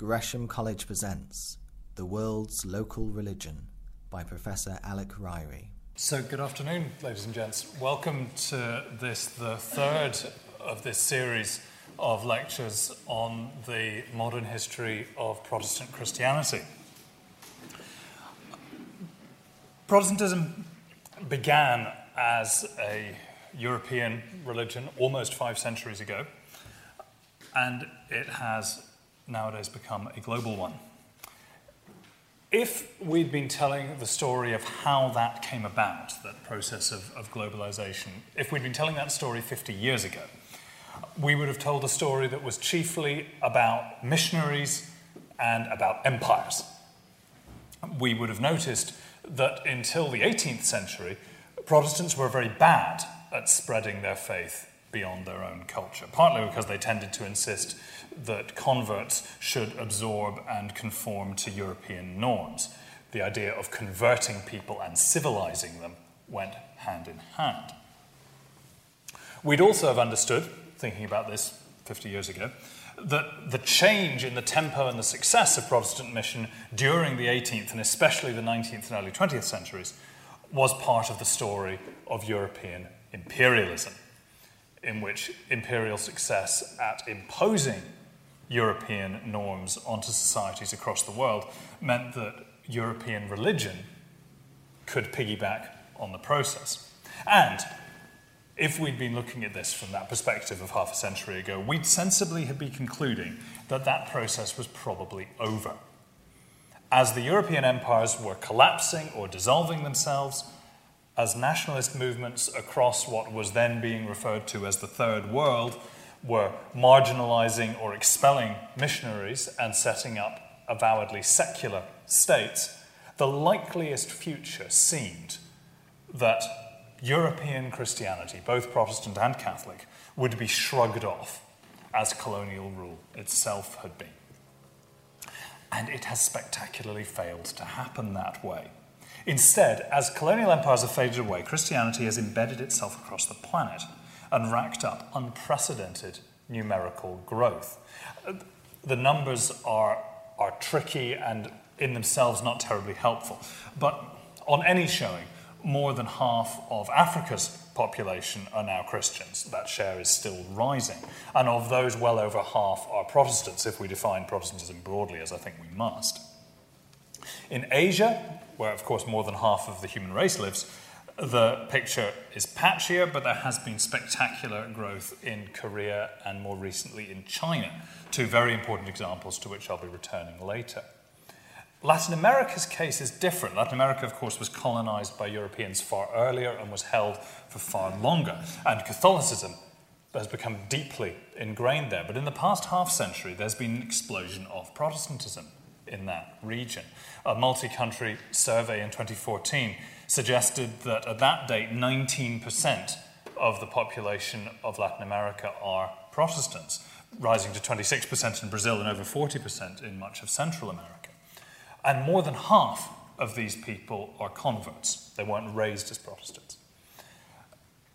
Gresham College presents The World's Local Religion by Professor Alec Ryrie. So, good afternoon, ladies and gents. Welcome to this, the third of this series of lectures on the modern history of Protestant Christianity. Protestantism began as a European religion almost five centuries ago, and it has nowadays become a global one. If we'd been telling the story of how that came about, that process of, of globalization, if we'd been telling that story 50 years ago, we would have told a story that was chiefly about missionaries and about empires. We would have noticed that until the 18th century, Protestants were very bad at spreading their faith beyond their own culture, partly because they tended to insist that converts should absorb and conform to European norms. The idea of converting people and civilizing them went hand in hand. We'd also have understood, thinking about this 50 years ago, that the change in the tempo and the success of Protestant mission during the 18th and especially the 19th and early 20th centuries was part of the story of European imperialism, in which imperial success at imposing European norms onto societies across the world meant that European religion could piggyback on the process. And if we'd been looking at this from that perspective of half a century ago, we'd sensibly be concluding that that process was probably over. As the European empires were collapsing or dissolving themselves, as nationalist movements across what was then being referred to as the Third World were marginalizing or expelling missionaries and setting up avowedly secular states, the likeliest future seemed that European Christianity, both Protestant and Catholic, would be shrugged off as colonial rule itself had been. And it has spectacularly failed to happen that way. Instead, as colonial empires have faded away, Christianity has embedded itself across the planet and racked up unprecedented numerical growth. The numbers are, are tricky and in themselves not terribly helpful. But on any showing, more than half of Africa's population are now Christians. That share is still rising. And of those, well over half are Protestants, if we define Protestantism broadly, as I think we must. In Asia, where of course more than half of the human race lives, the picture is patchier, but there has been spectacular growth in Korea and more recently in China, two very important examples to which I'll be returning later. Latin America's case is different. Latin America, of course, was colonized by Europeans far earlier and was held for far longer. And Catholicism has become deeply ingrained there. But in the past half century, there's been an explosion of Protestantism in that region. A multi country survey in 2014 suggested that at that date, 19% of the population of Latin America are Protestants, rising to 26% in Brazil and over 40% in much of Central America. And more than half of these people are converts. They weren't raised as Protestants.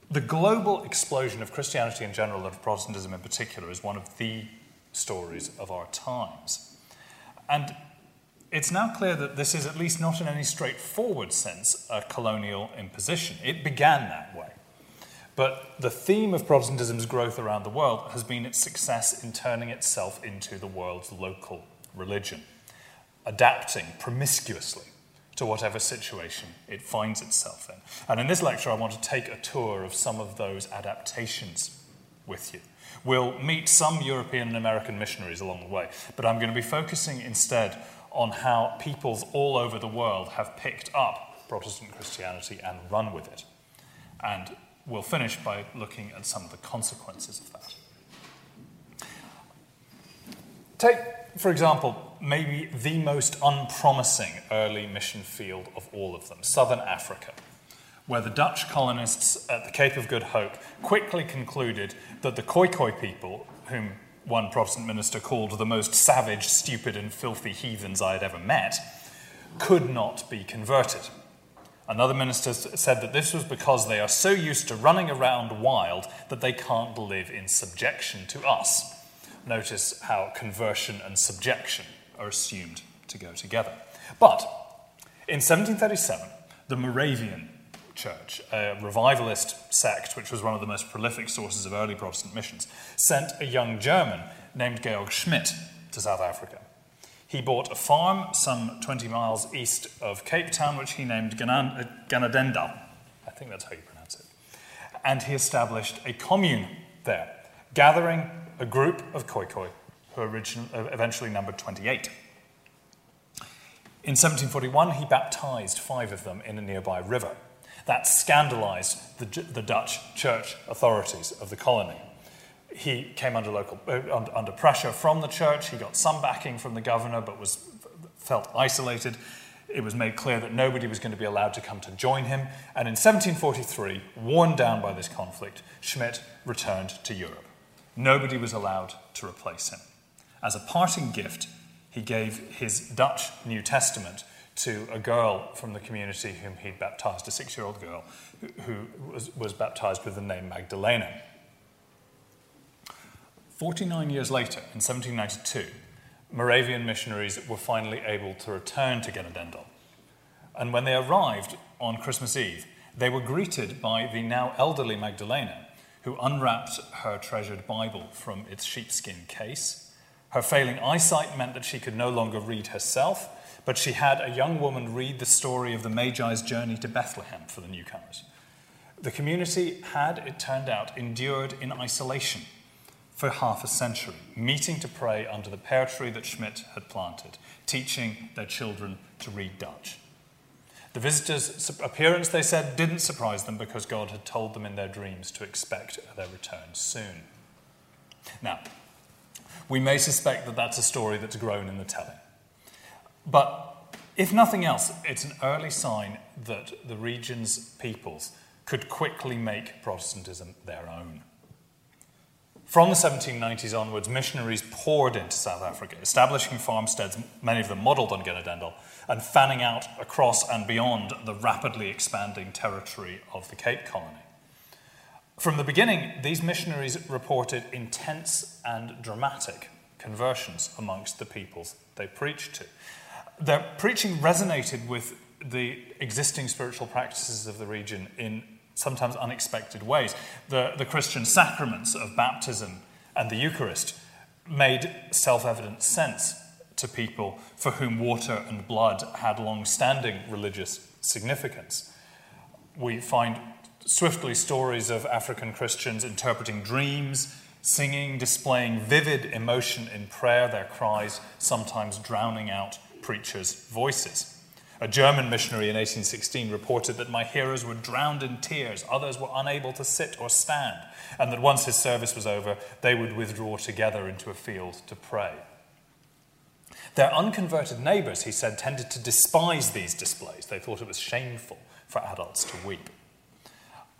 The global explosion of Christianity in general and of Protestantism in particular is one of the stories of our times. And it's now clear that this is, at least not in any straightforward sense, a colonial imposition. It began that way. But the theme of Protestantism's growth around the world has been its success in turning itself into the world's local religion, adapting promiscuously to whatever situation it finds itself in. And in this lecture, I want to take a tour of some of those adaptations with you. We'll meet some European and American missionaries along the way, but I'm going to be focusing instead on how peoples all over the world have picked up Protestant Christianity and run with it. And we'll finish by looking at some of the consequences of that. Take, for example, maybe the most unpromising early mission field of all of them southern Africa, where the Dutch colonists at the Cape of Good Hope quickly concluded that the Khoikhoi people, whom one Protestant minister called the most savage, stupid, and filthy heathens I had ever met, could not be converted. Another minister said that this was because they are so used to running around wild that they can't live in subjection to us. notice how conversion and subjection are assumed to go together. But in 1737, the Moravian Church, a revivalist sect which was one of the most prolific sources of early Protestant missions, sent a young German named Georg Schmidt to South Africa. He bought a farm some 20 miles east of Cape Town, which he named Genadendal. I think that's how you pronounce it. And he established a commune there, gathering a group of Khoikhoi, who uh, eventually numbered 28. In 1741, he baptized five of them in a nearby river. That scandalized the, the Dutch church authorities of the colony. He came under, local, uh, under pressure from the church. He got some backing from the governor, but was, felt isolated. It was made clear that nobody was going to be allowed to come to join him. And in 1743, worn down by this conflict, Schmidt returned to Europe. Nobody was allowed to replace him. As a parting gift, he gave his Dutch New Testament to a girl from the community whom he'd baptized, a six year old girl who, was, was baptized with the name Magdalena. 49 years later, in 1792, Moravian missionaries were finally able to return to Genadendal. And when they arrived on Christmas Eve, they were greeted by the now elderly Magdalena, who unwrapped her treasured Bible from its sheepskin case. Her failing eyesight meant that she could no longer read herself, but she had a young woman read the story of the Magi's journey to Bethlehem for the newcomers. The community had, it turned out, endured in isolation for half a century, meeting to pray under the pear tree that Schmidt had planted, teaching their children to read Dutch. The visitors' appearance, they said, didn't surprise them because God had told them in their dreams to expect their return soon. Now, we may suspect that that's a story that's grown in the telling. But if nothing else, it's an early sign that the region's peoples could quickly make Protestantism their own. From the 1790s onwards, missionaries poured into South Africa, establishing farmsteads, many of them modelled on Genadendal, and fanning out across and beyond the rapidly expanding territory of the Cape Colony. From the beginning, these missionaries reported intense and dramatic conversions amongst the peoples they preached to. Their preaching resonated with the existing spiritual practices of the region in sometimes unexpected ways. The, the Christian sacraments of baptism and the Eucharist made self evident sense to people for whom water and blood had long standing religious significance. We find swiftly stories of African Christians interpreting dreams, singing, displaying vivid emotion in prayer, their cries sometimes drowning out preachers' voices. A German missionary in 1816 reported that my hearers were drowned in tears, others were unable to sit or stand, and that once his service was over, they would withdraw together into a field to pray. Their unconverted neighbours, he said, tended to despise these displays. They thought it was shameful for adults to weep.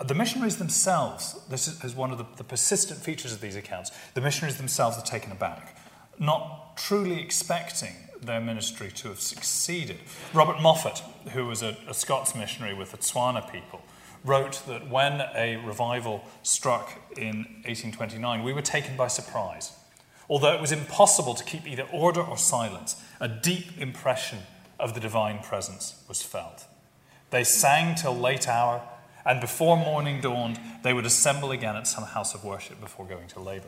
The missionaries themselves, this is one of the, the persistent features of these accounts, the missionaries themselves are taken aback, not truly expecting their ministry to have succeeded. Robert Moffat, who was a, a Scots missionary with the Tswana people, wrote that when a revival struck in 1829, we were taken by surprise. Although it was impossible to keep either order or silence, a deep impression of the divine presence was felt. They sang till late hour, and before morning dawned, they would assemble again at some house of worship before going to labour.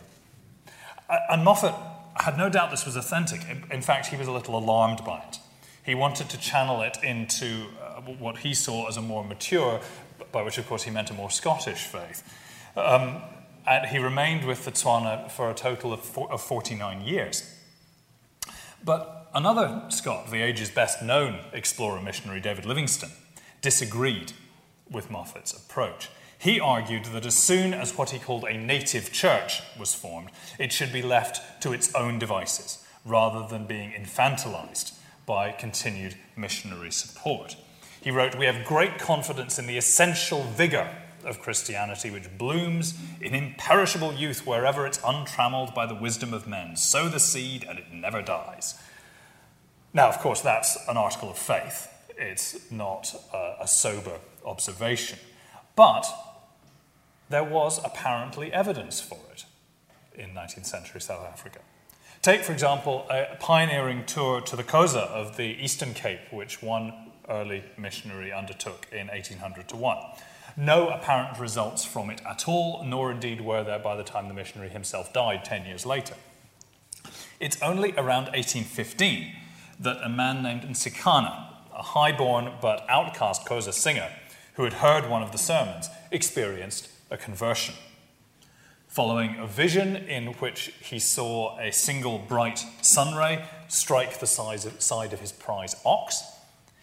And Moffat had no doubt this was authentic. In fact, he was a little alarmed by it. He wanted to channel it into uh, what he saw as a more mature, by which, of course, he meant a more Scottish faith. Um, and he remained with the Tswana for a total of, four, of 49 years. But another Scot, the age's best known explorer missionary, David Livingstone, disagreed with Moffat's approach. He argued that as soon as what he called a native church was formed, it should be left to its own devices rather than being infantilized by continued missionary support. He wrote, We have great confidence in the essential vigor of Christianity, which blooms in imperishable youth wherever it's untrammeled by the wisdom of men. Sow the seed and it never dies. Now, of course, that's an article of faith. It's not a, sober observation. But there was apparently evidence for it. in 19th century South Africa. Take, for example, a pioneering tour to the Xhosa of the Eastern Cape, which one early missionary undertook in 1800 to 1. No apparent results from it at all, nor indeed were there by the time the missionary himself died 10 years later. It's only around 1815 that a man named Nsikana, a high-born but outcast Xhosa singer who had heard one of the sermons, experienced a conversion. Following a vision in which he saw a single bright sunray strike the side of his prize ox,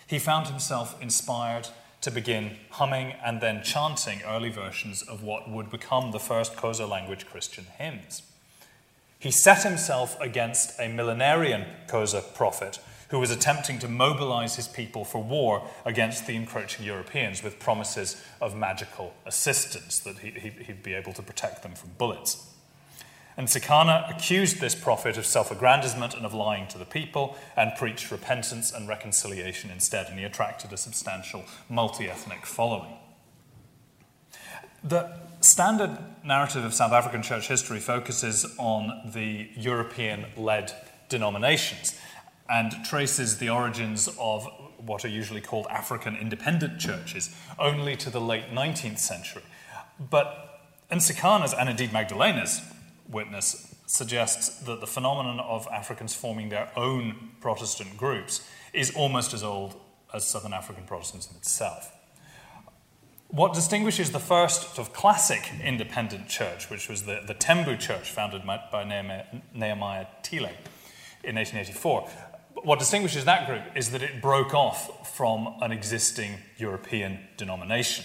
he found himself inspired to begin humming and then chanting early versions of what would become the first Xhosa language Christian hymns. He set himself against a millenarian Xhosa prophet who was attempting to mobilize his people for war against the encroaching Europeans with promises of magical assistance, that he, would be able to protect them from bullets. Nsikana accused this prophet of self aggrandizement and of lying to the people and preached repentance and reconciliation instead, and he attracted a substantial multi ethnic following. The standard narrative of South African church history focuses on the European led denominations and traces the origins of what are usually called African independent churches only to the late 19th century. But Nsikana's, and indeed Magdalena's, witness suggests that the phenomenon of Africans forming their own Protestant groups is almost as old as Southern African Protestantism itself. What distinguishes the first of classic independent church, which was the, the Tembu church founded by Nehemiah Tile in 1884, what distinguishes that group is that it broke off from an existing European denomination.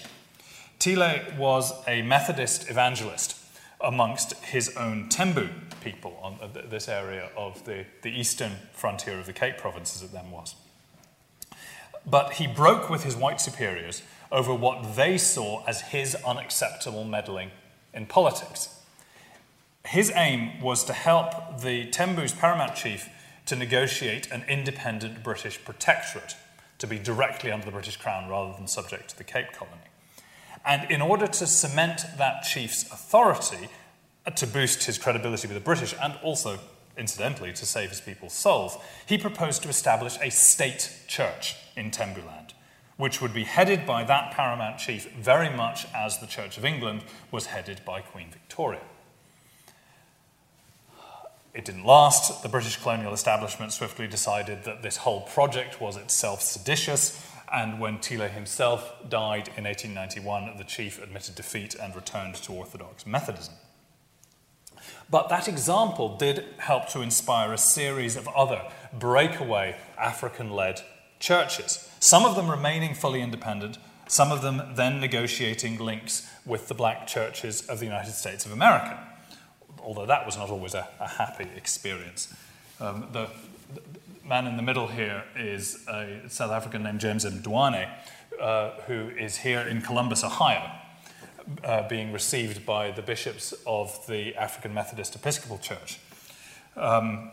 Tile was a Methodist evangelist amongst his own Tembu people on uh, this area of the, the eastern frontier of the Cape Province, as it then was. But he broke with his white superiors over what they saw as his unacceptable meddling in politics. His aim was to help the Tembu's paramount chief to negotiate an independent British protectorate, to be directly under the British Crown rather than subject to the Cape Colony. And in order to cement that chief's authority, uh, to boost his credibility with the British, and also, incidentally, to save his people's souls, he proposed to establish a state church in Tembuland, which would be headed by that paramount chief very much as the Church of England was headed by Queen Victoria. It didn't last. The British colonial establishment swiftly decided that this whole project was itself seditious and when Tile himself died in 1891, the chief admitted defeat and returned to Orthodox Methodism. But that example did help to inspire a series of other breakaway African led churches, some of them remaining fully independent, some of them then negotiating links with the black churches of the United States of America, although that was not always a, a happy experience. Um, the, man in the middle here is a South African named James Mdwane, uh, who is here in Columbus, Ohio, uh, being received by the bishops of the African Methodist Episcopal Church. Um,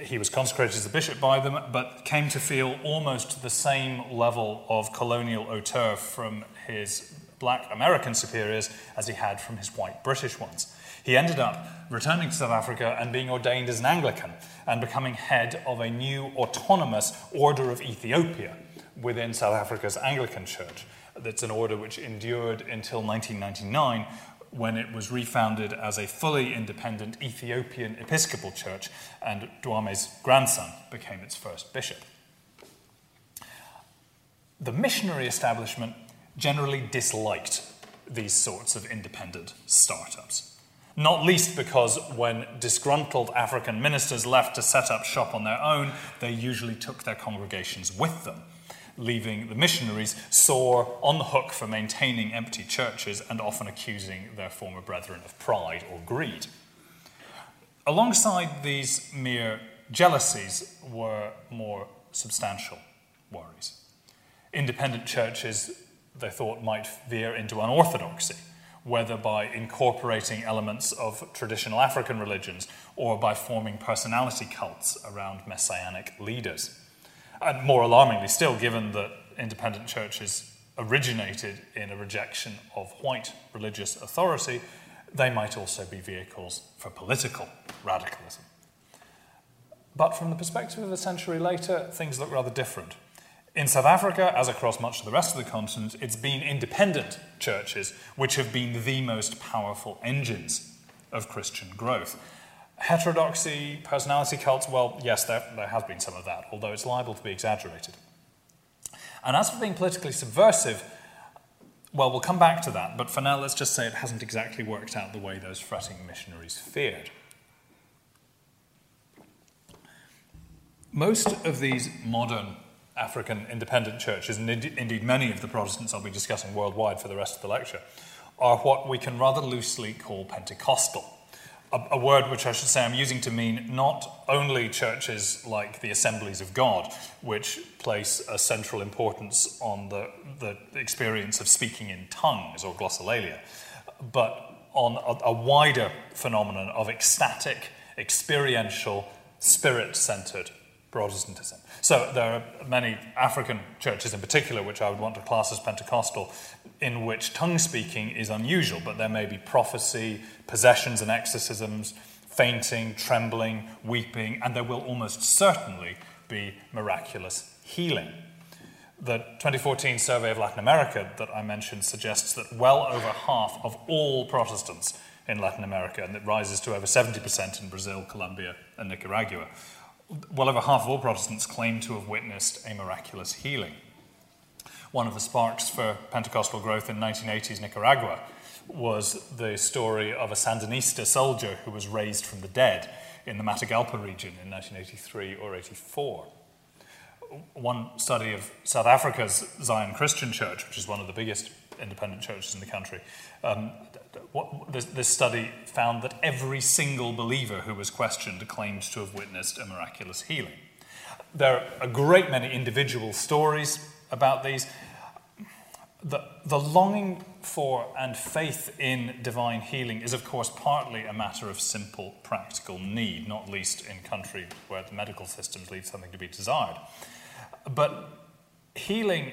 he was consecrated as a bishop by them, but came to feel almost the same level of colonial hauteur from his black American superiors as he had from his white British ones. He ended up returning to South Africa and being ordained as an Anglican and becoming head of a new autonomous order of Ethiopia within South Africa's Anglican Church. That's an order which endured until 1999 when it was refounded as a fully independent Ethiopian Episcopal Church, and Dwane's grandson became its first bishop. The missionary establishment generally disliked these sorts of independent startups not least because when disgruntled African ministers left to set up shop on their own, they usually took their congregations with them, leaving the missionaries sore on the hook for maintaining empty churches and often accusing their former brethren of pride or greed. Alongside these mere jealousies were more substantial worries. Independent churches, they thought, might veer into unorthodoxy whether by incorporating elements of traditional African religions or by forming personality cults around messianic leaders. And more alarmingly still, given that independent churches originated in a rejection of white religious authority, They might also be vehicles for political radicalism. But from the perspective of a century later, things look rather different. In South Africa, as across much of the rest of the continent, it's been independent churches which have been the most powerful engines of Christian growth. Heterodoxy, personality cults, well, yes, there, there has been some of that, although it's liable to be exaggerated. And as for being politically subversive, well, we'll come back to that, but for now, let's just say it hasn't exactly worked out the way those fretting missionaries feared. Most of these modern African independent churches, and indeed many of the Protestants I'll be discussing worldwide for the rest of the lecture, are what we can rather loosely call Pentecostal a, a, word which I should say I'm using to mean not only churches like the Assemblies of God, which place a central importance on the, the experience of speaking in tongues or glossolalia, but on a, a wider phenomenon of ecstatic, experiential, spirit centered Protestantism. So there are many African churches in particular, which I would want to class as Pentecostal, in which tongue speaking is unusual, but there may be prophecy, possessions and exorcisms, fainting, trembling, weeping, and there will almost certainly be miraculous healing. The 2014 survey of Latin America that I mentioned suggests that well over half of all Protestants in Latin America, and it rises to over 70% in Brazil, Colombia, and Nicaragua, well over half of all Protestants claim to have witnessed a miraculous healing. One of the sparks for Pentecostal growth in 1980s Nicaragua was the story of a Sandinista soldier who was raised from the dead in the Matagalpa region in 1983 or 84. One study of South Africa's Zion Christian Church, which is one of the biggest independent churches in the country, um, what, this, this study found that every single believer who was questioned claimed to have witnessed a miraculous healing. There are a great many individual stories about these. The, the longing for and faith in divine healing is, of course, partly a matter of simple practical need, not least in countries where the medical systems leave something to be desired. But healing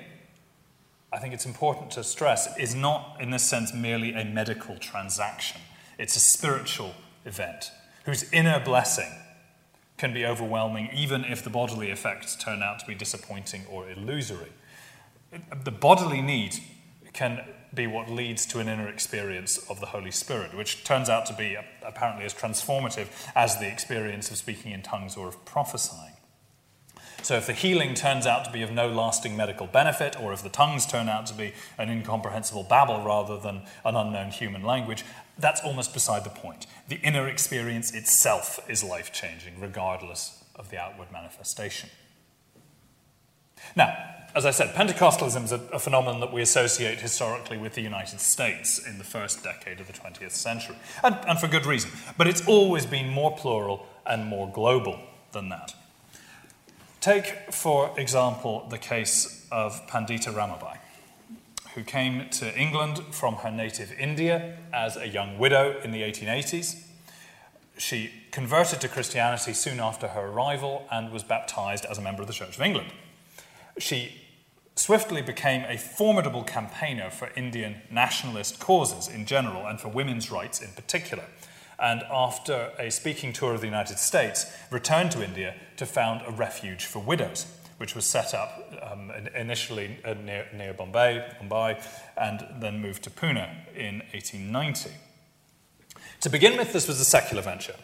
I think it's important to stress, is not, in this sense, merely a medical transaction. It's a spiritual event whose inner blessing can be overwhelming, even if the bodily effects turn out to be disappointing or illusory. The bodily need can be what leads to an inner experience of the Holy Spirit, which turns out to be apparently as transformative as the experience of speaking in tongues or of prophesying. So if the healing turns out to be of no lasting medical benefit, or if the tongues turn out to be an incomprehensible babble rather than an unknown human language, that's almost beside the point. The inner experience itself is life changing, regardless of the outward manifestation. Now, as I said, Pentecostalism is a, a, phenomenon that we associate historically with the United States in the first decade of the 20th century, and, and for good reason. But it's always been more plural and more global than that. Take, for example, the case of Pandita Ramabai, who came to England from her native India as a young widow in the 1880s. She converted to Christianity soon after her arrival and was baptized as a member of the Church of England. She swiftly became a formidable campaigner for Indian nationalist causes in general and for women's rights in particular and after a speaking tour of the United States, returned to India to found a refuge for widows, which was set up um, initially uh, near, near Bombay, Mumbai, and then moved to Pune in 1890. To begin with, this was a secular venture,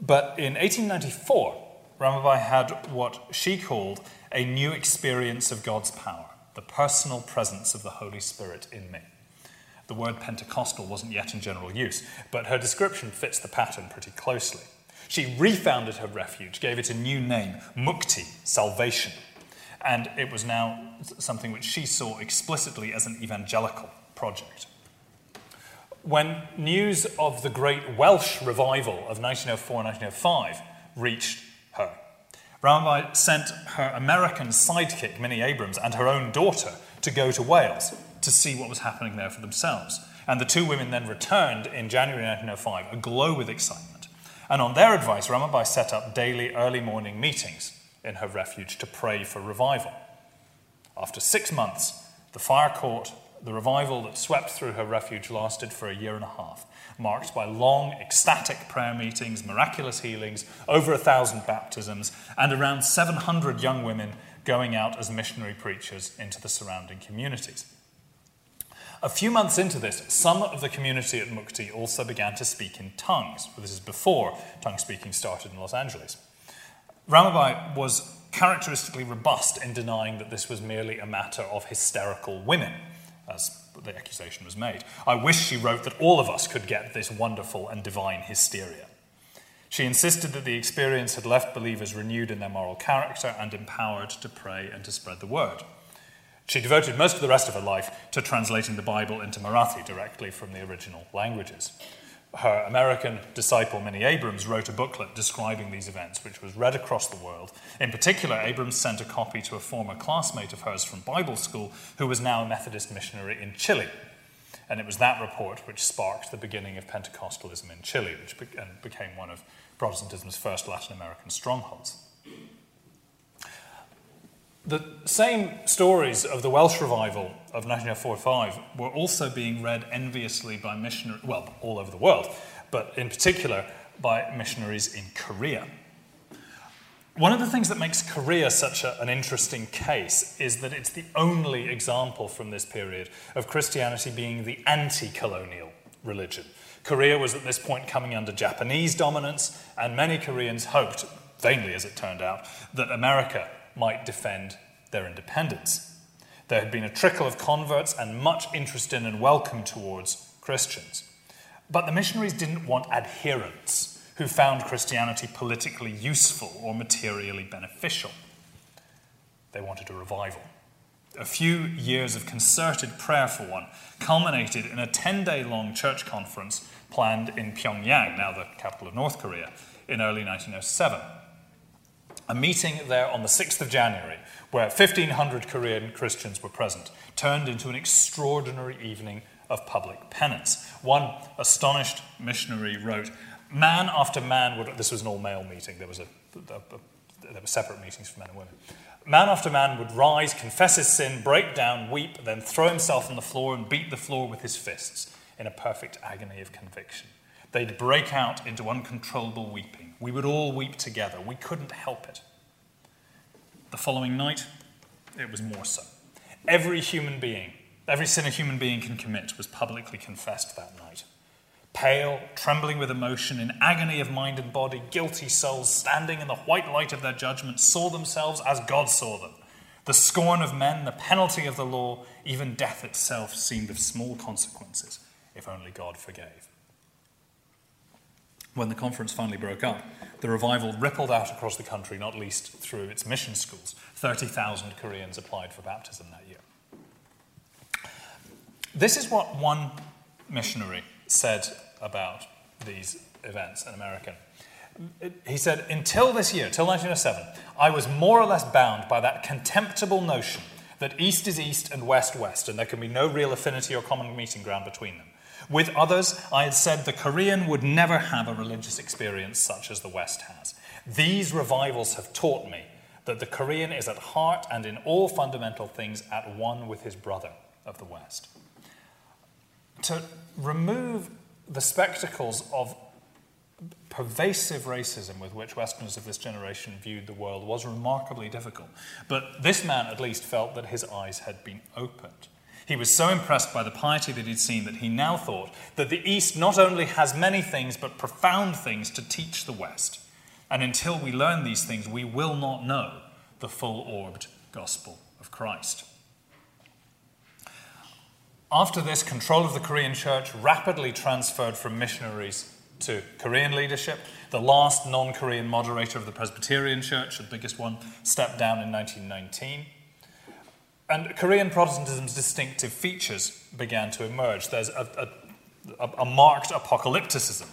but in 1894, Ramabai had what she called a new experience of God's power, the personal presence of the Holy Spirit in me. The word Pentecostal wasn't yet in general use, but her description fits the pattern pretty closely. She refounded her refuge, gave it a new name, Mukti, salvation, and it was now something which she saw explicitly as an evangelical project. When news of the great Welsh revival of 1904 1905 reached her, Ramabai sent her American sidekick, Minnie Abrams, and her own daughter to go to Wales to see what was happening there for themselves. And the two women then returned in January 1905, aglow with excitement. And on their advice, Ramabai set up daily early morning meetings in her refuge to pray for revival. After six months, the fire caught, The revival that swept through her refuge lasted for a year and a half, marked by long, ecstatic prayer meetings, miraculous healings, over a thousand baptisms, and around 700 young women going out as missionary preachers into the surrounding communities. A few months into this, some of the community at Mukti also began to speak in tongues. This is before tongue speaking started in Los Angeles. Ramabai was characteristically robust in denying that this was merely a matter of hysterical women, as the accusation was made. I wish, she wrote, that all of us could get this wonderful and divine hysteria. She insisted that the experience had left believers renewed in their moral character and empowered to pray and to spread the word. She devoted most of the rest of her life to translating the Bible into Marathi directly from the original languages her American disciple, Minnie Abrams, wrote a booklet describing these events, which was read across the world. In particular, Abrams sent a copy to a former classmate of hers from Bible school who was now a Methodist missionary in Chile. And it was that report which sparked the beginning of Pentecostalism in Chile, which be- became one of Protestantism's first Latin American strongholds. The same stories of the Welsh revival of 1945 were also being read enviously by missionaries, well, all over the world, but in particular by missionaries in Korea. One of the things that makes Korea such a, an interesting case is that it's the only example from this period of Christianity being the anti colonial religion. Korea was at this point coming under Japanese dominance, and many Koreans hoped, vainly as it turned out, that America might defend their independence. There had been a trickle of converts and much interest in and welcome towards Christians. But the missionaries didn't want adherents who found Christianity politically useful or materially beneficial. They wanted a revival. A few years of concerted prayer for one culminated in a 10 day long church conference planned in Pyongyang, now the capital of North Korea, in early 1907 a meeting there on the 6th of January, where 1,500 Korean Christians were present, turned into an extraordinary evening of public penance. One astonished missionary wrote, Man after man would, this was an all male meeting, there, was a, a, a, there were separate meetings for men and women. Man after man would rise, confess his sin, break down, weep, then throw himself on the floor and beat the floor with his fists in a perfect agony of conviction. They'd break out into uncontrollable weeping we would all weep together. We couldn't help it. The following night, it was more so. Every human being, every sin a human being can commit was publicly confessed that night. Pale, trembling with emotion, in agony of mind and body, guilty souls standing in the white light of their judgment saw themselves as God saw them. The scorn of men, the penalty of the law, even death itself seemed of small consequences if only God forgave. When the conference finally broke up, the revival rippled out across the country, not least through its mission schools. 30,000 Koreans applied for baptism that year. This is what one missionary said about these events, an American. He said, Until this year, till 1907, I was more or less bound by that contemptible notion that East is East and West West, and there can be no real affinity or common meeting ground between them. With others, I had said the Korean would never have a religious experience such as the West has. These revivals have taught me that the Korean is at heart and in all fundamental things at one with his brother of the West. To remove the spectacles of pervasive racism with which Westerners of this generation viewed the world was remarkably difficult. But this man, at least, felt that his eyes had been opened. He was so impressed by the piety that he'd seen that he now thought that the East not only has many things, but profound things to teach the West. And until we learn these things, we will not know the full orbed gospel of Christ. After this, control of the Korean church rapidly transferred from missionaries to Korean leadership. The last non Korean moderator of the Presbyterian Church, the biggest one, stepped down in 1919. And Korean Protestantism's distinctive features began to emerge. There's a, a, a, marked apocalypticism.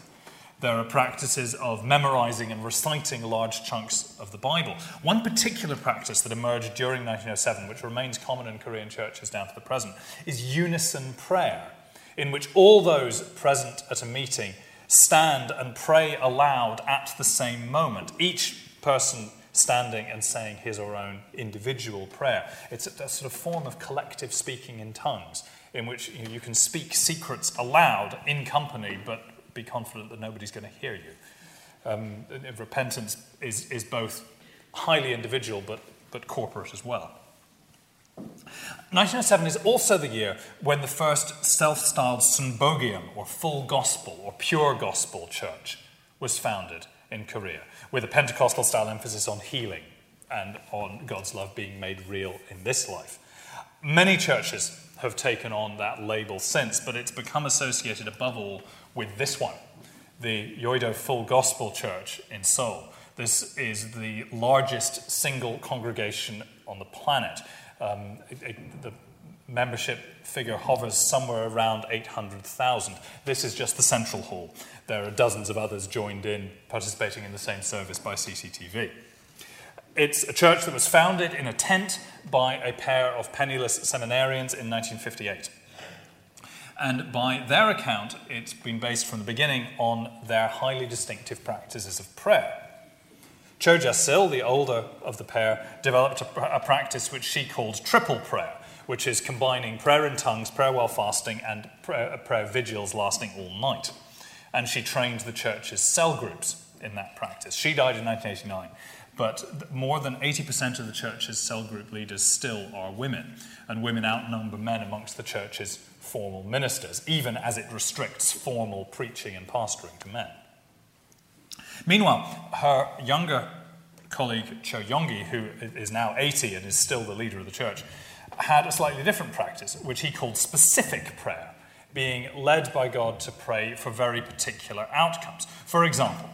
There are practices of memorizing and reciting large chunks of the Bible. One particular practice that emerged during 1907, which remains common in Korean churches down to the present, is unison prayer, in which all those present at a meeting stand and pray aloud at the same moment. Each person standing and saying his or her own individual prayer. It's a, a sort of form of collective speaking in tongues in which you, know, you can speak secrets aloud in company, but be confident that nobody's going to hear you. Um, repentance is, is both highly individual but, but corporate as well. 1907 is also the year when the first self styled Sunbogeum, or full gospel, or pure gospel church, was founded in Korea, with a Pentecostal style emphasis on healing and on God's love being made real in this life. Many churches have taken on that label since, but it's become associated above all with this one, the Yoido Full Gospel Church in Seoul. This is the largest single congregation on the planet. Um, it, it, the membership figure hovers somewhere around 800,000. This is just the central hall. There are dozens of others joined in, participating in the same service by CCTV. It's a church that was founded in a tent by a pair of penniless seminarians in 1958. And by their account, it's been based from the beginning on their highly distinctive practices of prayer. Choi Jashil, the older of the pair, developed a, a practice which she called triple prayer, which is combining prayer in tongues, prayer while fasting, and prayer vigils lasting all night. And she trained the church's cell groups in that practice. She died in 1989, but more than 80% of the church's cell group leaders still are women, and women outnumber men amongst the church's formal ministers, even as it restricts formal preaching and pastoring to men. Meanwhile, her younger colleague Cho Yonggi, who is now 80 and is still the leader of the church, had a slightly different practice, which he called specific prayer, being led by God to pray for very particular outcomes. For example,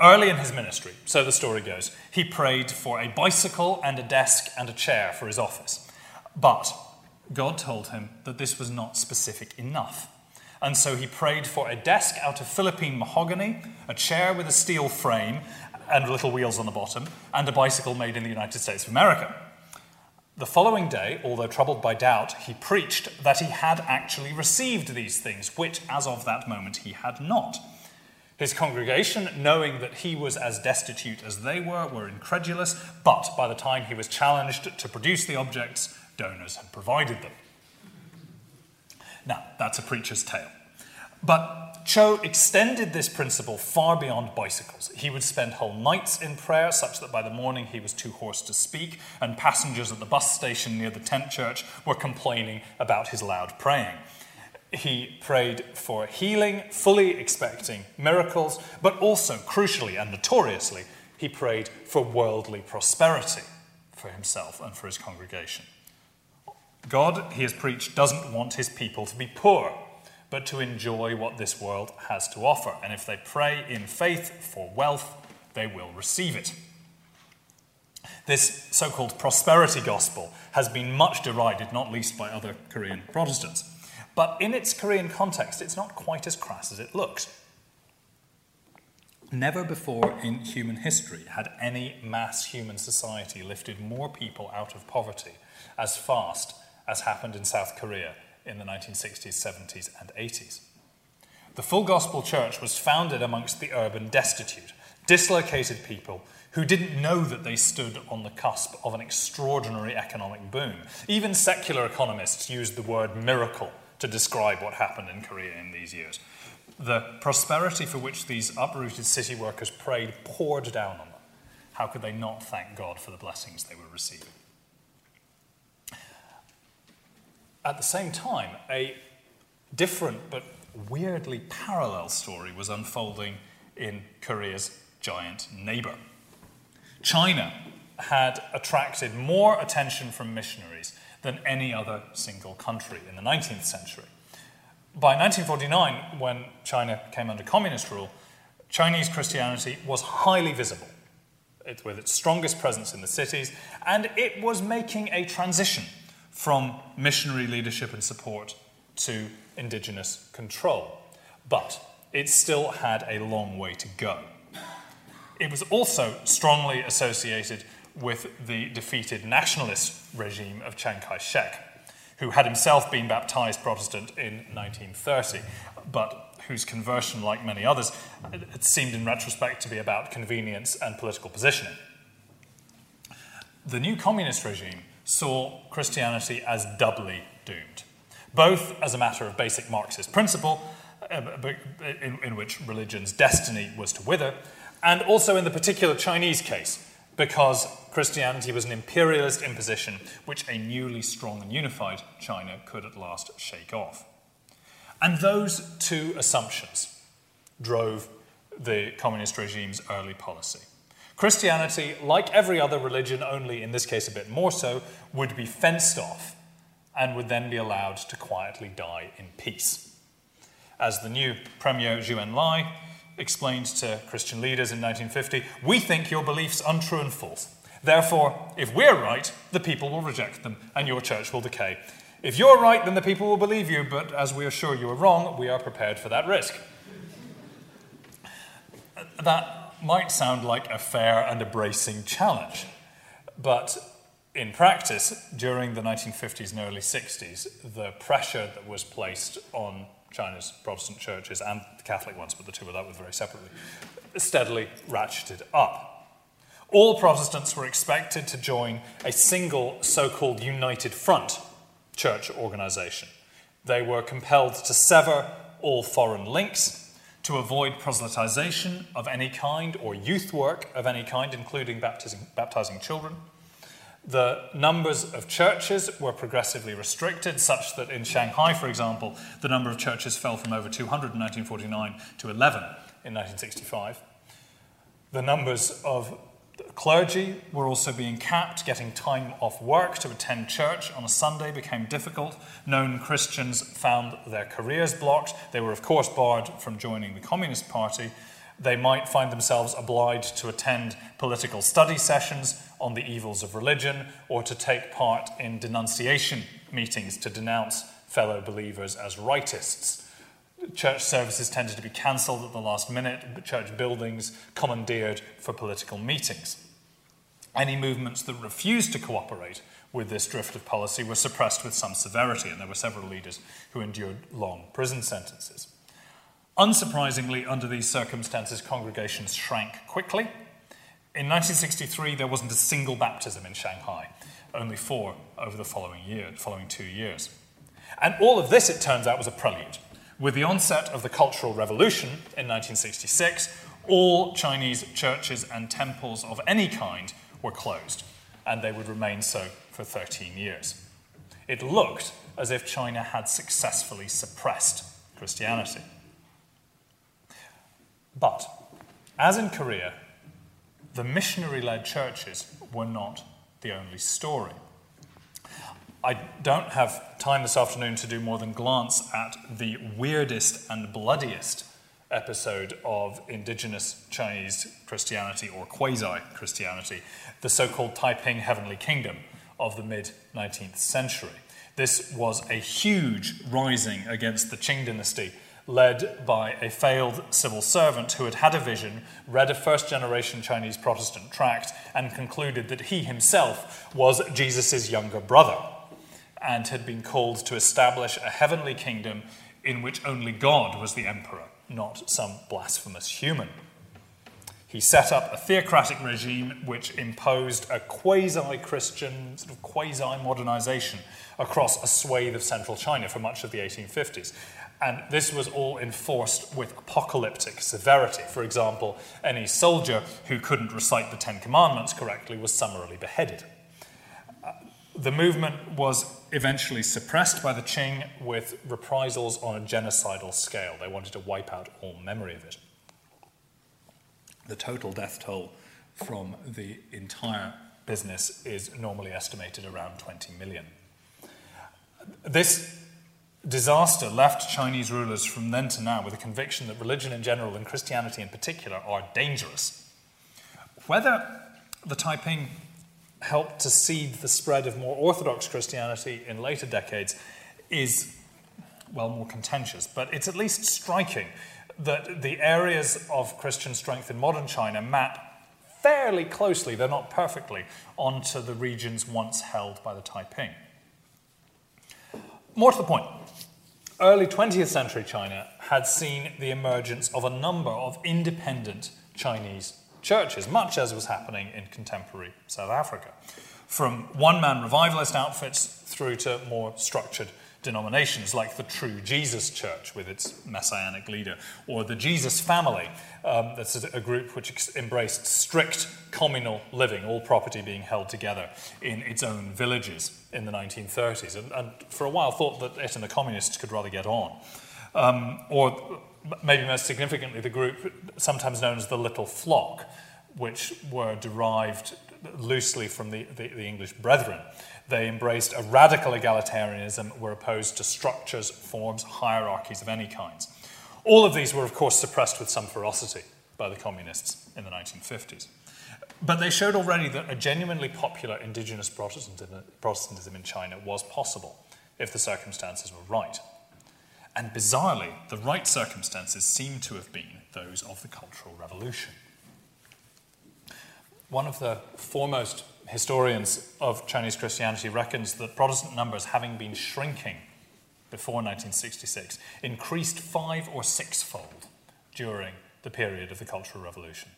early in his ministry, so the story goes, he prayed for a bicycle and a desk and a chair for his office. But God told him that this was not specific enough. And so he prayed for a desk out of Philippine mahogany, a chair with a steel frame and little wheels on the bottom, and a bicycle made in the United States of America. The following day, although troubled by doubt, he preached that he had actually received these things, which, as of that moment, he had not. His congregation, knowing that he was as destitute as they were, were incredulous, but by the time he was challenged to produce the objects, donors had provided them. Now, that's a preacher's tale. But Cho extended this principle far beyond bicycles. He would spend whole nights in prayer, such that by the morning he was too hoarse to speak, and passengers at the bus station near the tent church were complaining about his loud praying. He prayed for healing, fully expecting miracles, but also, crucially and notoriously, he prayed for worldly prosperity for himself and for his congregation. God, he has preached, doesn't want his people to be poor, but to enjoy what this world has to offer. And if they pray in faith for wealth, they will receive it. This so called prosperity gospel has been much derided, not least by other Korean Protestants. But in its Korean context, it's not quite as crass as it looks. Never before in human history had any mass human society lifted more people out of poverty as fast as happened in South Korea in the 1960s, 70s, and 80s. The Full Gospel Church was founded amongst the urban destitute, dislocated people who didn't know that they stood on the cusp of an extraordinary economic boom. Even secular economists used the word miracle to describe what happened in Korea in these years. The prosperity for which these uprooted city workers prayed poured down on them. How could they not thank God for the blessings they were receiving? At the same time, a different but weirdly parallel story was unfolding in Korea's giant neighbor. China had attracted more attention from missionaries than any other single country in the 19th century. By 1949, when China came under communist rule, Chinese Christianity was highly visible, it, with its strongest presence in the cities, and it was making a transition from missionary leadership and support to indigenous control. But it still had a long way to go. It was also strongly associated with the defeated nationalist regime of Chiang Kai shek, who had himself been baptized Protestant in 1930, but whose conversion, like many others, it seemed in retrospect to be about convenience and political positioning. The new communist regime saw Christianity as doubly doomed. both as a matter of basic Marxist principle, uh, in, in which religion's destiny was to wither, and also in the particular Chinese case, because Christianity was an imperialist imposition which a newly strong and unified China could at last shake off. And those two assumptions drove the communist regime's early policy. Christianity, like every other religion, only in this case a bit more so, would be fenced off and would then be allowed to quietly die in peace. As the new Premier Zhou Enlai explained to Christian leaders in 1950, we think your beliefs untrue and false. Therefore, if we're right, the people will reject them and your church will decay. If you're right, then the people will believe you, but as we are sure you are wrong, we are prepared for that risk. That might sound like a fair and a bracing challenge, but in practice, during the 1950s and early 60s, the pressure that was placed on China's Protestant churches and the Catholic ones, but the two were dealt with very separately, steadily ratcheted up. All Protestants were expected to join a single so called United Front church organization. They were compelled to sever all foreign links to avoid proselytization of any kind or youth work of any kind, including baptizing, baptizing children. The numbers of churches were progressively restricted, such that in Shanghai, for example, the number of churches fell from over 200 in 1949 to 11 in 1965. The numbers of The clergy were also being capped, getting time off work to attend church on a Sunday became difficult. Known Christians found their careers blocked. They were, of course, barred from joining the Communist Party. They might find themselves obliged to attend political study sessions on the evils of religion or to take part in denunciation meetings to denounce fellow believers as rightists church services tended to be cancelled at the last minute, church buildings commandeered for political meetings. Any movements that refused to cooperate with this drift of policy were suppressed with some severity, and there were several leaders who endured long prison sentences. Unsurprisingly, under these circumstances, congregations shrank quickly. In 1963, there wasn't a single baptism in Shanghai, only four over the following year, following two years. And all of this, it turns out, was a prelude with the onset of the Cultural Revolution in 1966, all Chinese churches and temples of any kind were closed, and they would remain so for 13 years. It looked as if China had successfully suppressed Christianity. But, as in Korea, the missionary led churches were not the only story. I don't have time this afternoon to do more than glance at the weirdest and bloodiest episode of indigenous Chinese Christianity or quasi Christianity, the so called Taiping Heavenly Kingdom of the mid 19th century. This was a huge rising against the Qing dynasty, led by a failed civil servant who had had a vision, read a first generation Chinese Protestant tract, and concluded that he himself was Jesus' younger brother and had been called to establish a heavenly kingdom in which only God was the emperor, not some blasphemous human. He set up a theocratic regime which imposed a quasi Christian, sort of quasi modernization across a swathe of central China for much of the 1850s. And this was all enforced with apocalyptic severity. For example, any soldier who couldn't recite the Ten Commandments correctly was summarily beheaded. Uh, the movement was eventually suppressed by the Qing with reprisals on a genocidal scale. They wanted to wipe out all memory of it. The total death toll from the entire business is normally estimated around 20 million. This disaster left Chinese rulers from then to now with a conviction that religion in general and Christianity in particular are dangerous. Whether the Taiping helped to seed the spread of more orthodox Christianity in later decades is, well, more contentious. But it's at least striking that the areas of Christian strength in modern China map fairly closely, though not perfectly, onto the regions once held by the Taiping. More to the point, early 20th century China had seen the emergence of a number of independent Chinese churches, much as was happening in contemporary South Africa. From one man revivalist outfits through to more structured denominations like the True Jesus Church with its messianic leader, or the Jesus Family. Um, that's a, group which embraced strict communal living, all property being held together in its own villages in the 1930s, and, and for a while thought that it and the communists could rather get on. Um, or maybe most significantly, the group sometimes known as the Little Flock, which were derived loosely from the, the, the English Brethren. They embraced a radical egalitarianism, were opposed to structures, forms, hierarchies of any kinds. All of these were, of course, suppressed with some ferocity by the communists in the 1950s. But they showed already that a genuinely popular indigenous Protestantism in China was possible if the circumstances were right. And bizarrely, the right circumstances seem to have been those of the Cultural Revolution. One of the foremost historians of Chinese Christianity reckons that Protestant numbers, having been shrinking before 1966, increased five or sixfold during the period of the Cultural Revolution.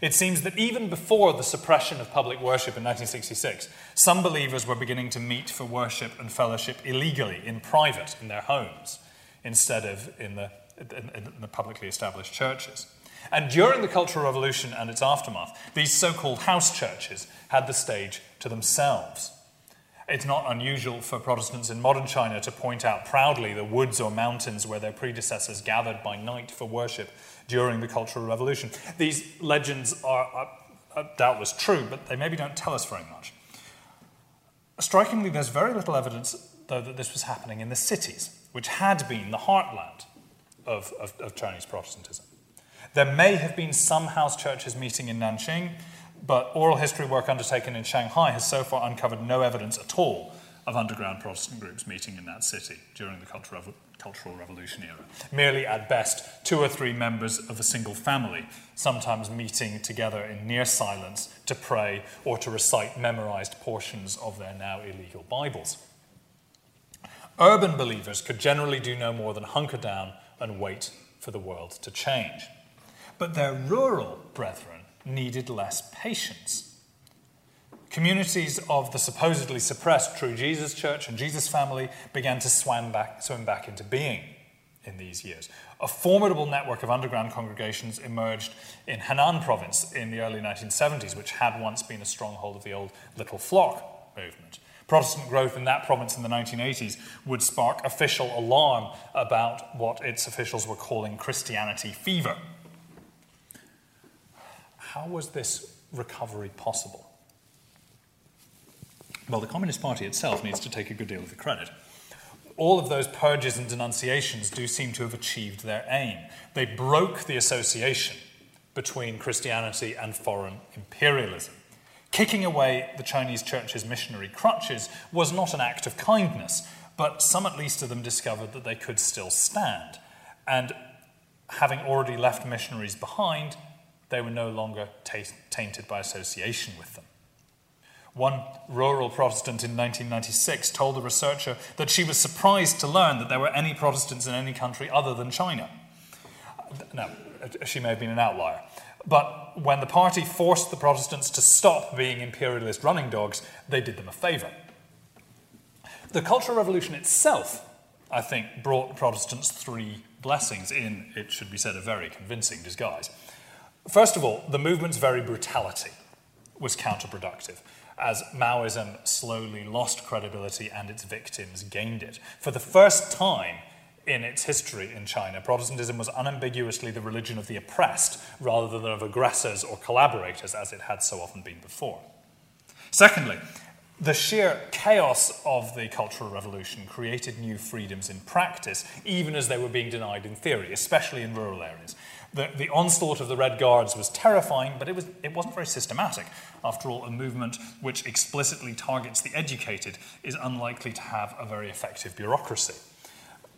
It seems that even before the suppression of public worship in 1966, some believers were beginning to meet for worship and fellowship illegally in private in their homes instead of in the, in, in the publicly established churches. And during the Cultural Revolution and its aftermath, these so called house churches had the stage to themselves. It's not unusual for Protestants in modern China to point out proudly the woods or mountains where their predecessors gathered by night for worship during the Cultural Revolution. These legends are, are, are doubtless true, but they maybe don't tell us very much. Strikingly, there's very little evidence, though, that this was happening in the cities, which had been the heartland of, of, of Chinese Protestantism. There may have been some house churches meeting in Nanjing, but oral history work undertaken in Shanghai has so far uncovered no evidence at all of underground Protestant groups meeting in that city during the Cultural, Cultural Revolution era. Merely, at best, two or three members of a single family, sometimes meeting together in near silence to pray or to recite memorized portions of their now illegal Bibles. Urban believers could generally do no more than hunker down and wait for the world to change. But their rural brethren needed less patience. Communities of the supposedly suppressed True Jesus Church and Jesus Family began to swim back, swim back into being in these years. A formidable network of underground congregations emerged in Henan province in the early 1970s, which had once been a stronghold of the old Little Flock movement. Protestant growth in that province in the 1980s would spark official alarm about what its officials were calling Christianity fever. How was this recovery possible? Well, the Communist Party itself needs to take a good deal of the credit. All of those purges and denunciations do seem to have achieved their aim. They broke the association between Christianity and foreign imperialism. Kicking away the Chinese church's missionary crutches was not an act of kindness, but some at least of them discovered that they could still stand. And having already left missionaries behind, they were no longer tainted by association with them. One rural Protestant in 1996 told a researcher that she was surprised to learn that there were any Protestants in any country other than China. Now, she may have been an outlier. But when the party forced the Protestants to stop being imperialist running dogs, they did them a favour. The Cultural Revolution itself, I think, brought Protestants three blessings in, it should be said, a very convincing disguise. First of all, the movement's very brutality was counterproductive as Maoism slowly lost credibility and its victims gained it. For the first time in its history in China, Protestantism was unambiguously the religion of the oppressed rather than of aggressors or collaborators, as it had so often been before. Secondly, the sheer chaos of the Cultural Revolution created new freedoms in practice, even as they were being denied in theory, especially in rural areas. The, the onslaught of the Red Guards was terrifying, but it, was, it wasn't very systematic. After all, a movement which explicitly targets the educated is unlikely to have a very effective bureaucracy.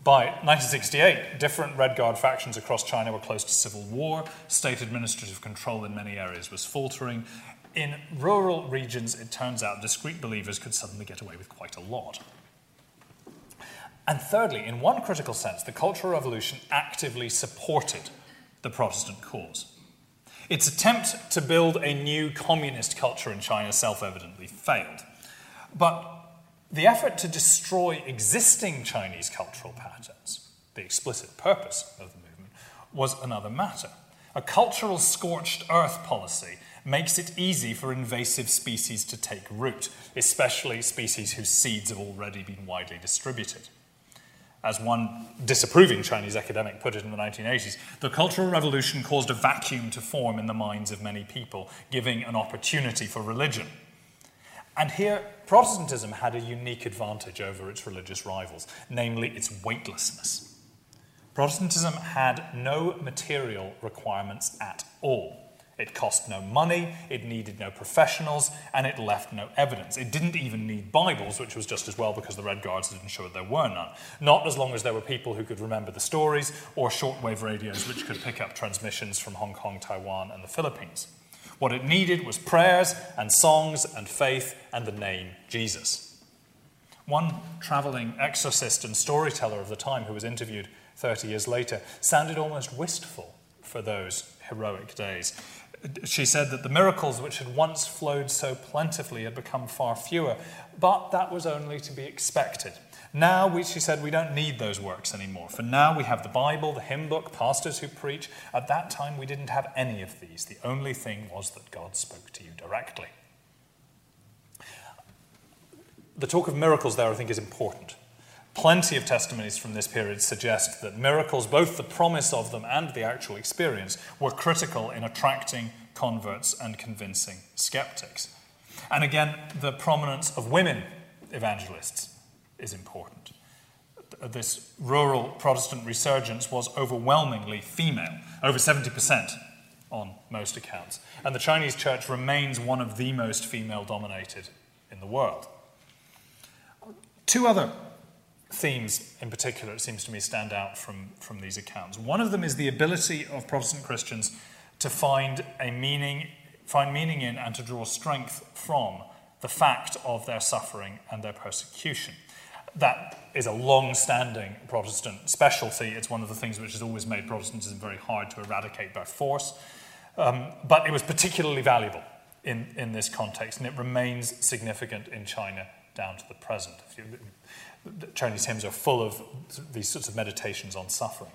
By 1968, different Red Guard factions across China were close to civil war. State administrative control in many areas was faltering. In rural regions, it turns out discreet believers could suddenly get away with quite a lot. And thirdly, in one critical sense, the Cultural Revolution actively supported the Protestant cause. Its attempt to build a new communist culture in China self evidently failed. But The effort to destroy existing Chinese cultural patterns, the explicit purpose of the movement, was another matter. A cultural scorched earth policy makes it easy for invasive species to take root, especially species whose seeds have already been widely distributed. As one disapproving Chinese academic put it in the 1980s, the Cultural Revolution caused a vacuum to form in the minds of many people, giving an opportunity for religion. And here, Protestantism had a unique advantage over its religious rivals, namely its weightlessness. Protestantism had no material requirements at all. It cost no money, it needed no professionals, and it left no evidence. It didn't even need Bibles, which was just as well because the Red Guards had ensured there were none. Not as long as there were people who could remember the stories, or shortwave radios which could pick up transmissions from Hong Kong, Taiwan, and the Philippines. What it needed was prayers and songs and faith and the name Jesus. One traveling exorcist and storyteller of the time who was interviewed 30 years later sounded almost wistful for those heroic days she said that the miracles which had once flowed so plentifully had become far fewer, but that was only to be expected. Now, we, she said, we don't need those works anymore. For now, we have the Bible, the hymn book, pastors who preach. At that time, we didn't have any of these. The only thing was that God spoke to you directly. The talk of miracles there, I think, is important. Plenty of testimonies from this period suggest that miracles, both the promise of them and the actual experience, were critical in attracting converts and convincing skeptics. And again, the prominence of women evangelists is important. This rural Protestant resurgence was overwhelmingly female, over 70% on most accounts. And the Chinese church remains one of the most female dominated in the world. Two other themes in particular, it seems to me, stand out from, from these accounts. One of them is the ability of Protestant Christians to find a meaning, find meaning in and to draw strength from the fact of their suffering and their persecution. That is a long standing Protestant specialty. It's one of the things which has always made Protestantism very hard to eradicate by force. Um, but it was particularly valuable in, in this context, and it remains significant in China down to the present. You, Chinese hymns are full of these sorts of meditations on suffering.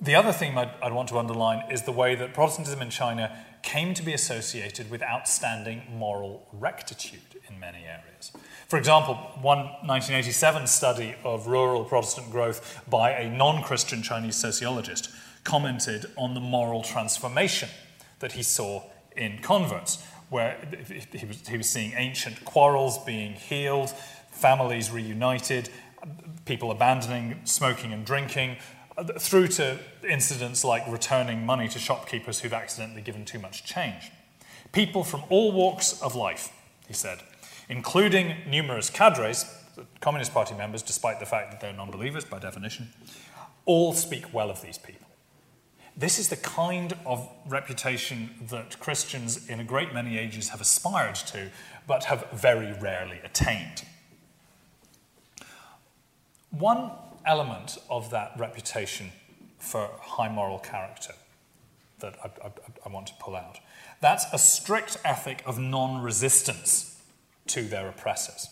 The other theme I'd, I'd, want to underline is the way that Protestantism in China came to be associated with outstanding moral rectitude in many areas. For example, one 1987 study of rural Protestant growth by a non Christian Chinese sociologist commented on the moral transformation that he saw in converts, where he was, he was seeing ancient quarrels being healed, families reunited, people abandoning smoking and drinking, through to incidents like returning money to shopkeepers who've accidentally given too much change. People from all walks of life, he said, including numerous cadres, Communist Party members, despite the fact that they're non believers by definition, all speak well of these people. This is the kind of reputation that Christians in a great many ages have aspired to, but have very rarely attained. One element of that reputation for high moral character that I, I, I want to pull out that's a strict ethic of non resistance to their oppressors.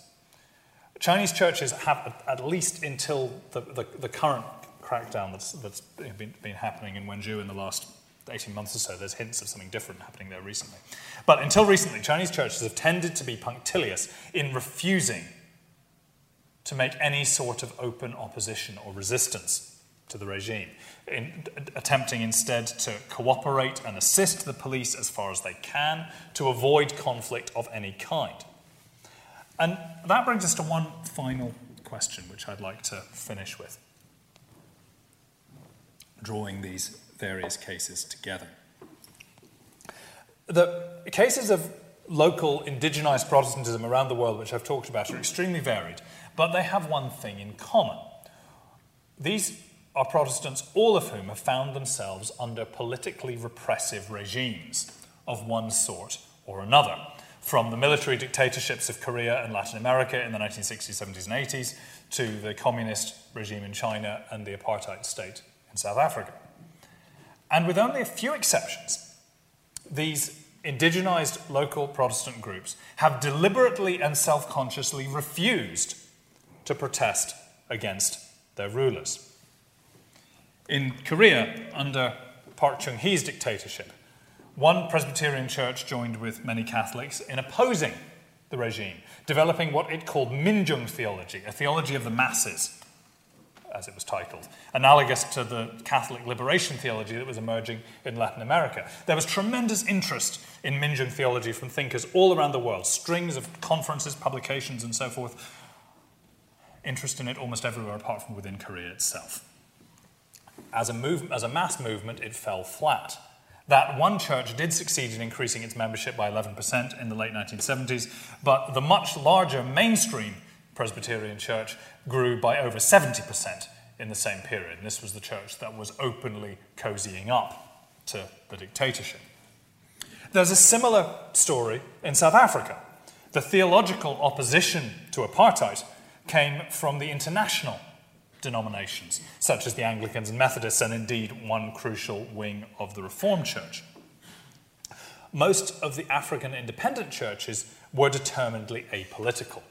Chinese churches have, at least until the, the, the current crackdown that's, that's been, been, happening in Wenzhou in the last 18 months or so, there's hints of something different happening there recently. But until recently, Chinese churches have tended to be punctilious in refusing to make any sort of open opposition or resistance to the regime, in, attempting instead to cooperate and assist the police as far as they can to avoid conflict of any kind. And that brings us to one final question, which I'd like to finish with, drawing these various cases together. The cases of local indigenized Protestantism around the world, which I've talked about, are extremely varied. But they have one thing in common. These are Protestants, all of whom have found themselves under politically repressive regimes of one sort or another, from the military dictatorships of Korea and Latin America in the 1960s, 70s, and 80s to the communist regime in China and the apartheid state in South Africa. And with only a few exceptions, these indigenized local Protestant groups have deliberately and self consciously refused to protest against their rulers. In Korea, under Park Chung hee's dictatorship, one Presbyterian church joined with many Catholics in opposing the regime, developing what it called Minjung theology, a theology of the masses, as it was titled, analogous to the Catholic liberation theology that was emerging in Latin America. There was tremendous interest in Minjung theology from thinkers all around the world, strings of conferences, publications, and so forth. Interest in it almost everywhere apart from within Korea itself. As a, move, as a mass movement, it fell flat. That one church did succeed in increasing its membership by 11% in the late 1970s, but the much larger mainstream Presbyterian church grew by over 70% in the same period. And this was the church that was openly cozying up to the dictatorship. There's a similar story in South Africa. The theological opposition to apartheid came from the international denominations, such as the Anglicans and Methodists, and indeed one crucial wing of the Reformed Church. Most of the African independent churches were determinedly apolitical.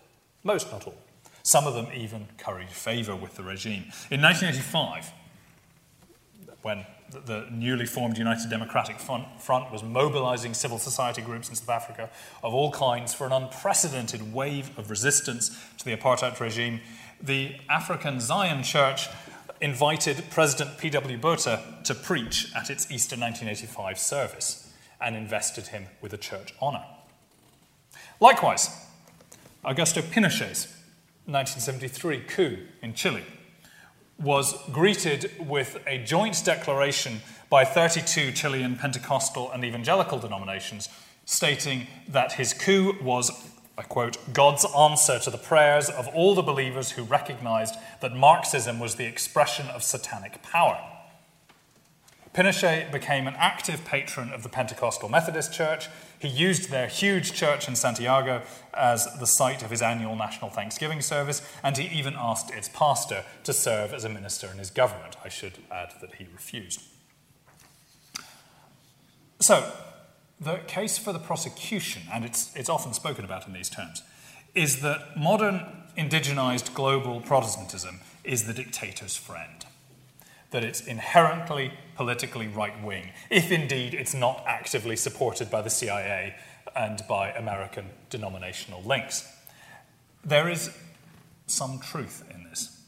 Most, not all. Some of them even curried favour with the regime. In 1985, when the newly formed United Democratic Front was mobilizing civil society groups in South Africa of all kinds for an unprecedented wave of resistance to the apartheid regime, the African Zion Church invited President P.W. Botha to preach at its Easter 1985 service and invested him with a church honor. Likewise, Augusto Pinochet's 1973 coup in Chile was greeted with a joint declaration by 32 Chilean Pentecostal and evangelical denominations stating that his coup was I quote, God's answer to the prayers of all the believers who recognized that Marxism was the expression of satanic power. Pinochet became an active patron of the Pentecostal Methodist Church. He used their huge church in Santiago as the site of his annual National Thanksgiving service, and he even asked its pastor to serve as a minister in his government. I should add that he refused. So, the case for the prosecution, and it's, it's often spoken about in these terms, is that modern indigenized global Protestantism is the dictator's friend. That it's inherently politically right wing, if indeed it's not actively supported by the CIA and by American denominational links. There is some truth in this.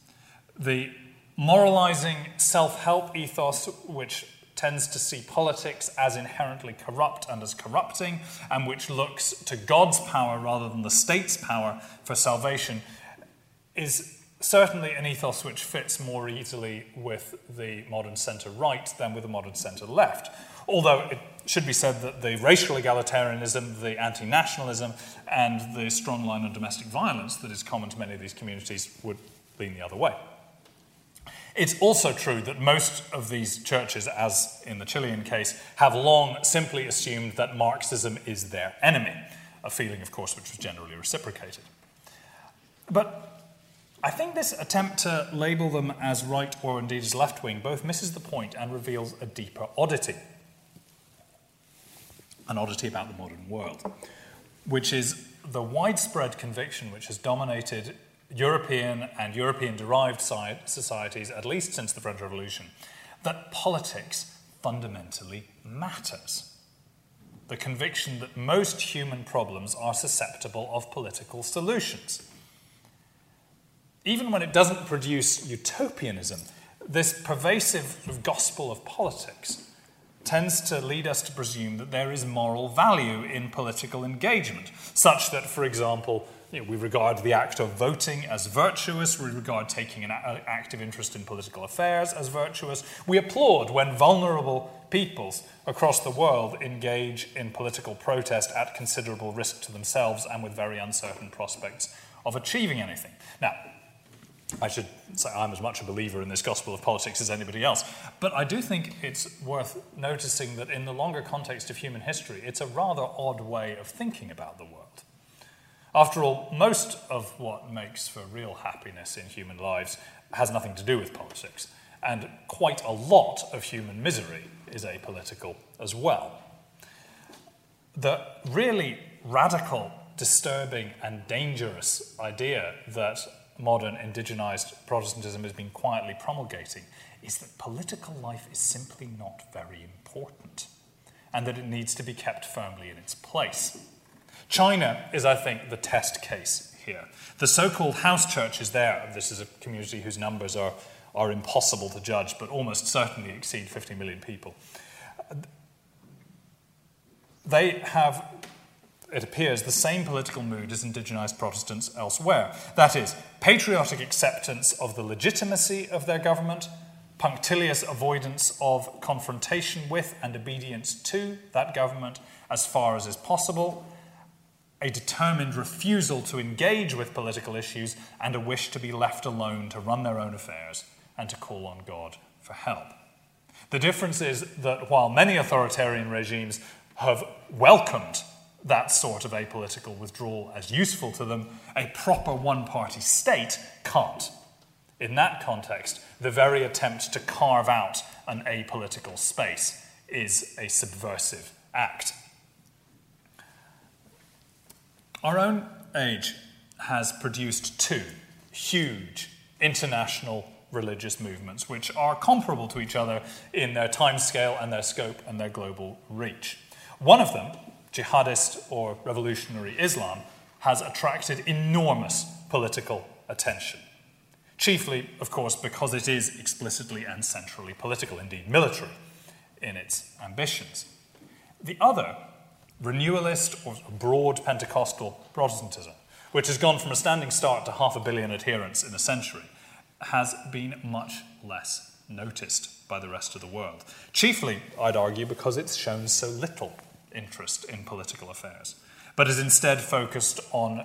The moralizing self help ethos, which tends to see politics as inherently corrupt and as corrupting, and which looks to God's power rather than the state's power for salvation, is certainly an ethos which fits more easily with the modern centre right than with the modern centre left. Although it should be said that the racial egalitarianism, the anti nationalism, and the strong line on domestic violence that is common to many of these communities would lean the other way. It's also true that most of these churches, as in the Chilean case, have long simply assumed that Marxism is their enemy, a feeling, of course, which was generally reciprocated. But I think this attempt to label them as right or indeed as left wing both misses the point and reveals a deeper oddity. An oddity about the modern world, which is the widespread conviction which has dominated European and European derived societies, at least since the French Revolution, that politics fundamentally matters. The conviction that most human problems are susceptible of political solutions. Even when it doesn't produce utopianism, this pervasive gospel of politics tends to lead us to presume that there is moral value in political engagement, such that, for example, you know, we regard the act of voting as virtuous. We regard taking an active interest in political affairs as virtuous. We applaud when vulnerable peoples across the world engage in political protest at considerable risk to themselves and with very uncertain prospects of achieving anything. Now, I should say I'm as much a believer in this gospel of politics as anybody else. But I do think it's worth noticing that in the longer context of human history, it's a rather odd way of thinking about the world. After all, most of what makes for real happiness in human lives has nothing to do with politics, and quite a lot of human misery is apolitical as well. the really radical, disturbing, and dangerous idea that modern indigenized Protestantism has been quietly promulgating is that political life is simply not very important and that it needs to be kept firmly in its place. China is, I think, the test case here. The so called house churches there, this is a community whose numbers are, are impossible to judge, but almost certainly exceed 50 million people. They have, it appears, the same political mood as indigenized Protestants elsewhere. That is, patriotic acceptance of the legitimacy of their government punctilious avoidance of confrontation with and obedience to that government as far as is possible, a determined refusal to engage with political issues, and a wish to be left alone to run their own affairs and to call on God for help. The difference is that while many authoritarian regimes have welcomed that sort of apolitical withdrawal as useful to them, a proper one party state can't. In that context, the very attempt to carve out an apolitical space is a subversive act. Our own age has produced two huge international religious movements which are comparable to each other in their timescale and their scope and their global reach. One of them, jihadist or revolutionary Islam, has attracted enormous political attention. Chiefly, of course, because it is explicitly and centrally political, indeed military, in its ambitions. The other, renewalist or broad Pentecostal Protestantism, which has gone from a standing start to half a billion adherents in a century, has been much less noticed by the rest of the world. Chiefly, I'd argue, because it's shown so little interest in political affairs, but is instead focused on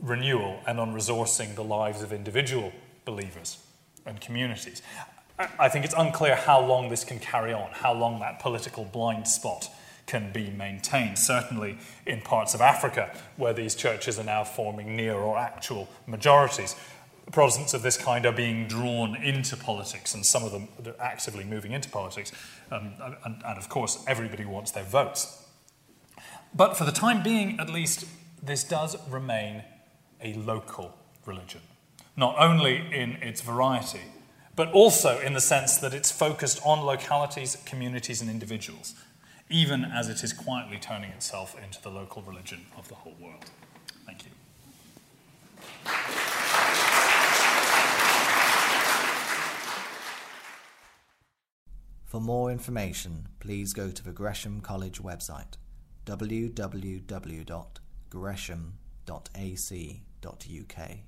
renewal and on resourcing the lives of individual believers and communities. I think it's unclear how long this can carry on, how long that political blind spot can be maintained. Certainly in parts of Africa where these churches are now forming near or actual majorities. Protestants of this kind are being drawn into politics, and some of them are actively moving into politics. Um, and, and of course, everybody wants their votes. But for the time being, at least, this does remain a local religion not only in its variety, but also in the sense that it's focused on localities, communities, and individuals, even as it is quietly turning itself into the local religion of the whole world. Thank you. For more information, please go to the Gresham College website www.gresham.ac.uk.